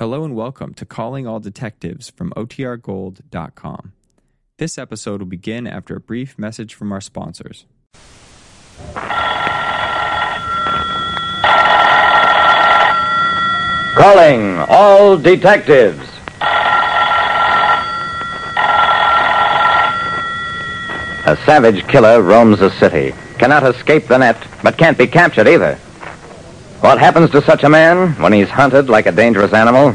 Hello and welcome to Calling All Detectives from OTRGold.com. This episode will begin after a brief message from our sponsors. Calling all detectives. A savage killer roams the city, cannot escape the net, but can't be captured either. What happens to such a man when he's hunted like a dangerous animal?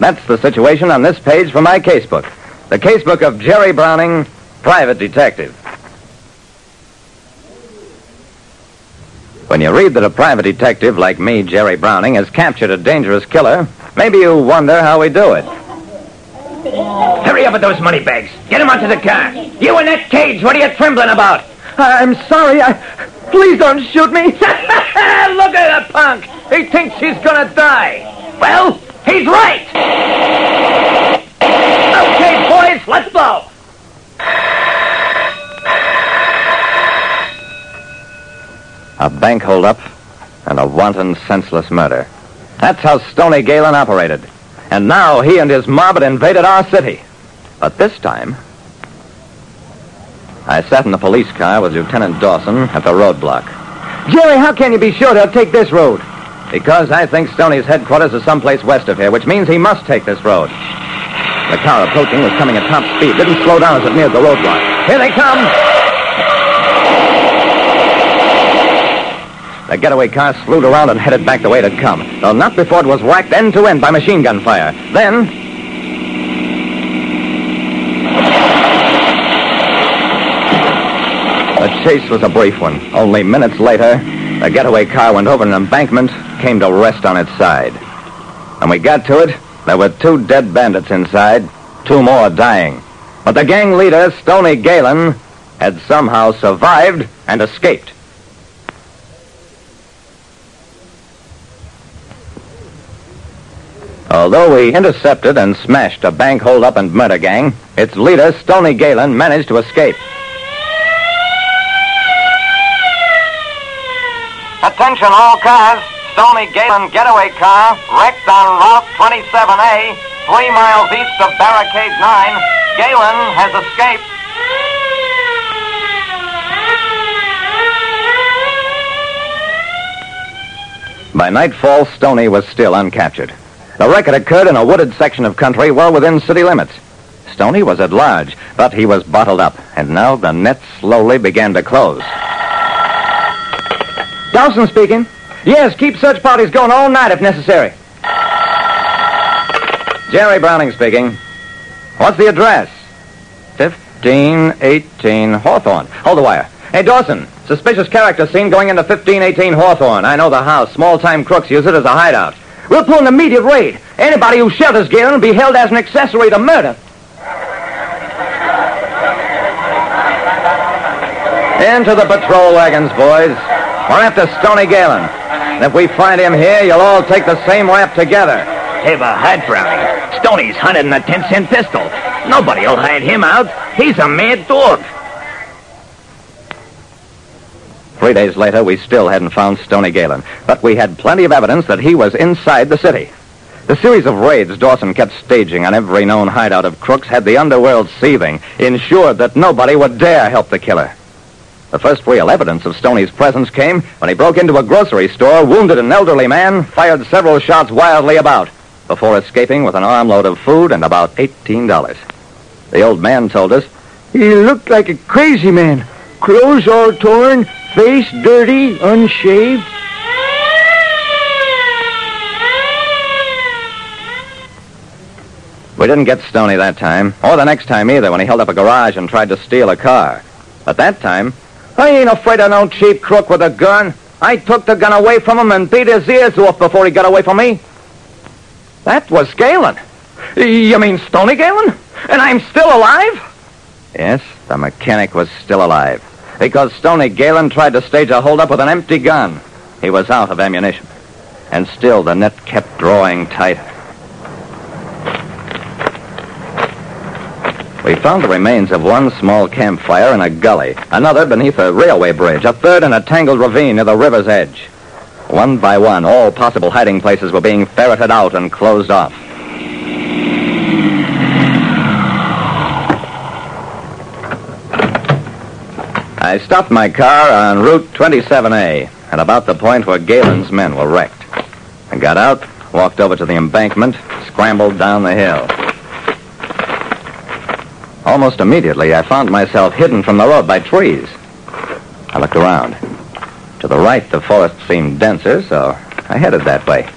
That's the situation on this page from my casebook. The casebook of Jerry Browning, private detective. When you read that a private detective like me, Jerry Browning, has captured a dangerous killer, maybe you wonder how we do it. Hurry up with those money bags. Get them onto the car. You in that cage, what are you trembling about? I'm sorry. I please don't shoot me. Look at that punk. He thinks he's gonna die. Well, he's right. Okay, boys, let's go. A bank holdup and a wanton, senseless murder. That's how Stony Galen operated. And now he and his mob had invaded our city. But this time, I sat in the police car with Lieutenant Dawson at the roadblock. Jerry, how can you be sure they'll take this road? Because I think Stoney's headquarters is someplace west of here, which means he must take this road. The car approaching was coming at top speed. Didn't slow down as it neared the roadblock. Here they come! The getaway car slewed around and headed back the way it had come, though not before it was whacked end to end by machine gun fire. Then, chase was a brief one. Only minutes later, the getaway car went over an embankment, came to rest on its side. When we got to it, there were two dead bandits inside, two more dying. But the gang leader, Stony Galen, had somehow survived and escaped. Although we intercepted and smashed a bank holdup and murder gang, its leader, Stony Galen, managed to escape. Attention all cars. Stony Galen getaway car wrecked on Route 27A, three miles east of Barricade 9. Galen has escaped. By nightfall, Stony was still uncaptured. The wreck had occurred in a wooded section of country well within city limits. Stony was at large, but he was bottled up, and now the net slowly began to close. Dawson speaking. Yes, keep search parties going all night if necessary. Jerry Browning speaking. What's the address? 1518 Hawthorne. Hold the wire. Hey, Dawson, suspicious character seen going into 1518 Hawthorne. I know the house. Small-time crooks use it as a hideout. We'll pull an immediate raid. Anybody who shelters Galen will be held as an accessory to murder. Into the patrol wagons, boys. We're after Stony Galen. And if we find him here, you'll all take the same rap together. Have a hat, Brownie. Stoney's hunted in a 10-cent pistol. Nobody'll hide him out. He's a mad dog. Three days later, we still hadn't found Stony Galen, but we had plenty of evidence that he was inside the city. The series of raids Dawson kept staging on every known hideout of crooks had the underworld seething, ensured that nobody would dare help the killer. The first real evidence of Stoney's presence came when he broke into a grocery store, wounded an elderly man, fired several shots wildly about, before escaping with an armload of food and about $18. The old man told us, He looked like a crazy man. Clothes all torn, face dirty, unshaved. We didn't get Stoney that time, or the next time either, when he held up a garage and tried to steal a car. But that time, I ain't afraid of no cheap crook with a gun. I took the gun away from him and beat his ears off before he got away from me. That was Galen. You mean Stony Galen? And I'm still alive? Yes, the mechanic was still alive. Because Stony Galen tried to stage a holdup with an empty gun. He was out of ammunition. And still the net kept drawing tighter. We found the remains of one small campfire in a gully, another beneath a railway bridge, a third in a tangled ravine near the river's edge. One by one, all possible hiding places were being ferreted out and closed off. I stopped my car on Route 27A at about the point where Galen's men were wrecked. I got out, walked over to the embankment, scrambled down the hill. Almost immediately, I found myself hidden from the road by trees. I looked around. To the right, the forest seemed denser, so I headed that way.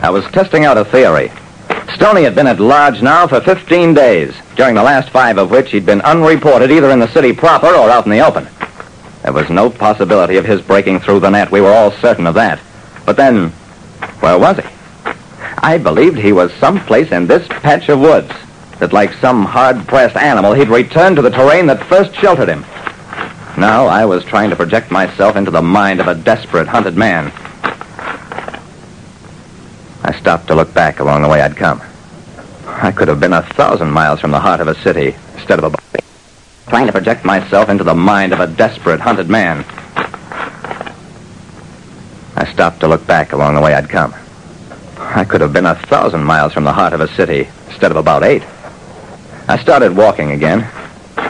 I was testing out a theory. Stoney had been at large now for 15 days, during the last five of which he'd been unreported either in the city proper or out in the open. There was no possibility of his breaking through the net. We were all certain of that. But then, where was he? I believed he was someplace in this patch of woods, that like some hard-pressed animal, he'd returned to the terrain that first sheltered him. Now I was trying to project myself into the mind of a desperate, hunted man. I stopped to look back along the way I'd come. I could have been a thousand miles from the heart of a city instead of a trying to project myself into the mind of a desperate, hunted man. I stopped to look back along the way I'd come. I could have been a thousand miles from the heart of a city instead of about eight. I started walking again,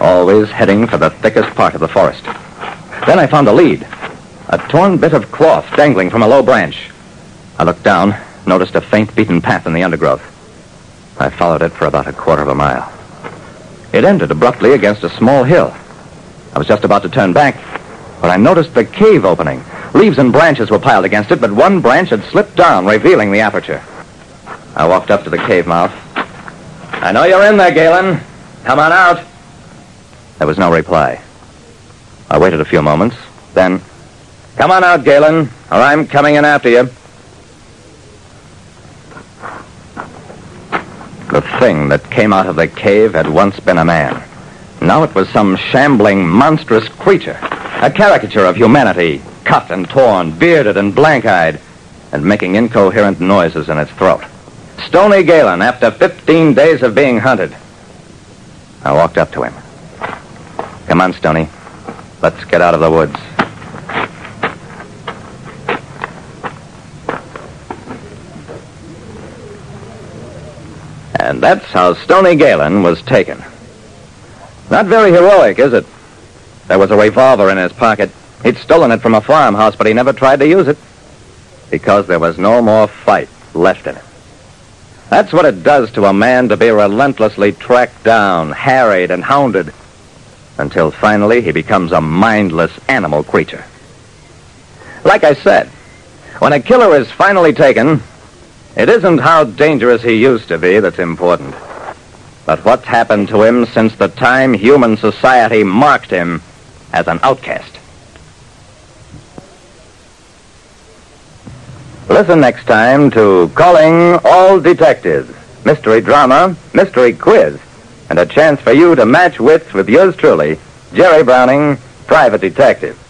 always heading for the thickest part of the forest. Then I found a lead, a torn bit of cloth dangling from a low branch. I looked down, noticed a faint beaten path in the undergrowth. I followed it for about a quarter of a mile. It ended abruptly against a small hill. I was just about to turn back, but I noticed the cave opening. Leaves and branches were piled against it, but one branch had slipped down, revealing the aperture. I walked up to the cave mouth. I know you're in there, Galen. Come on out. There was no reply. I waited a few moments, then, Come on out, Galen, or I'm coming in after you. The thing that came out of the cave had once been a man. Now it was some shambling, monstrous creature. A caricature of humanity, cut and torn, bearded and blank-eyed, and making incoherent noises in its throat. Stony Galen, after 15 days of being hunted. I walked up to him. Come on, Stony. Let's get out of the woods. And that's how Stony Galen was taken. Not very heroic, is it? There was a revolver in his pocket. He'd stolen it from a farmhouse, but he never tried to use it. Because there was no more fight left in him. That's what it does to a man to be relentlessly tracked down, harried, and hounded, until finally he becomes a mindless animal creature. Like I said, when a killer is finally taken, it isn't how dangerous he used to be that's important, but what's happened to him since the time human society marked him as an outcast. Listen next time to Calling All Detectives, mystery drama, mystery quiz, and a chance for you to match wits with yours truly, Jerry Browning, private detective.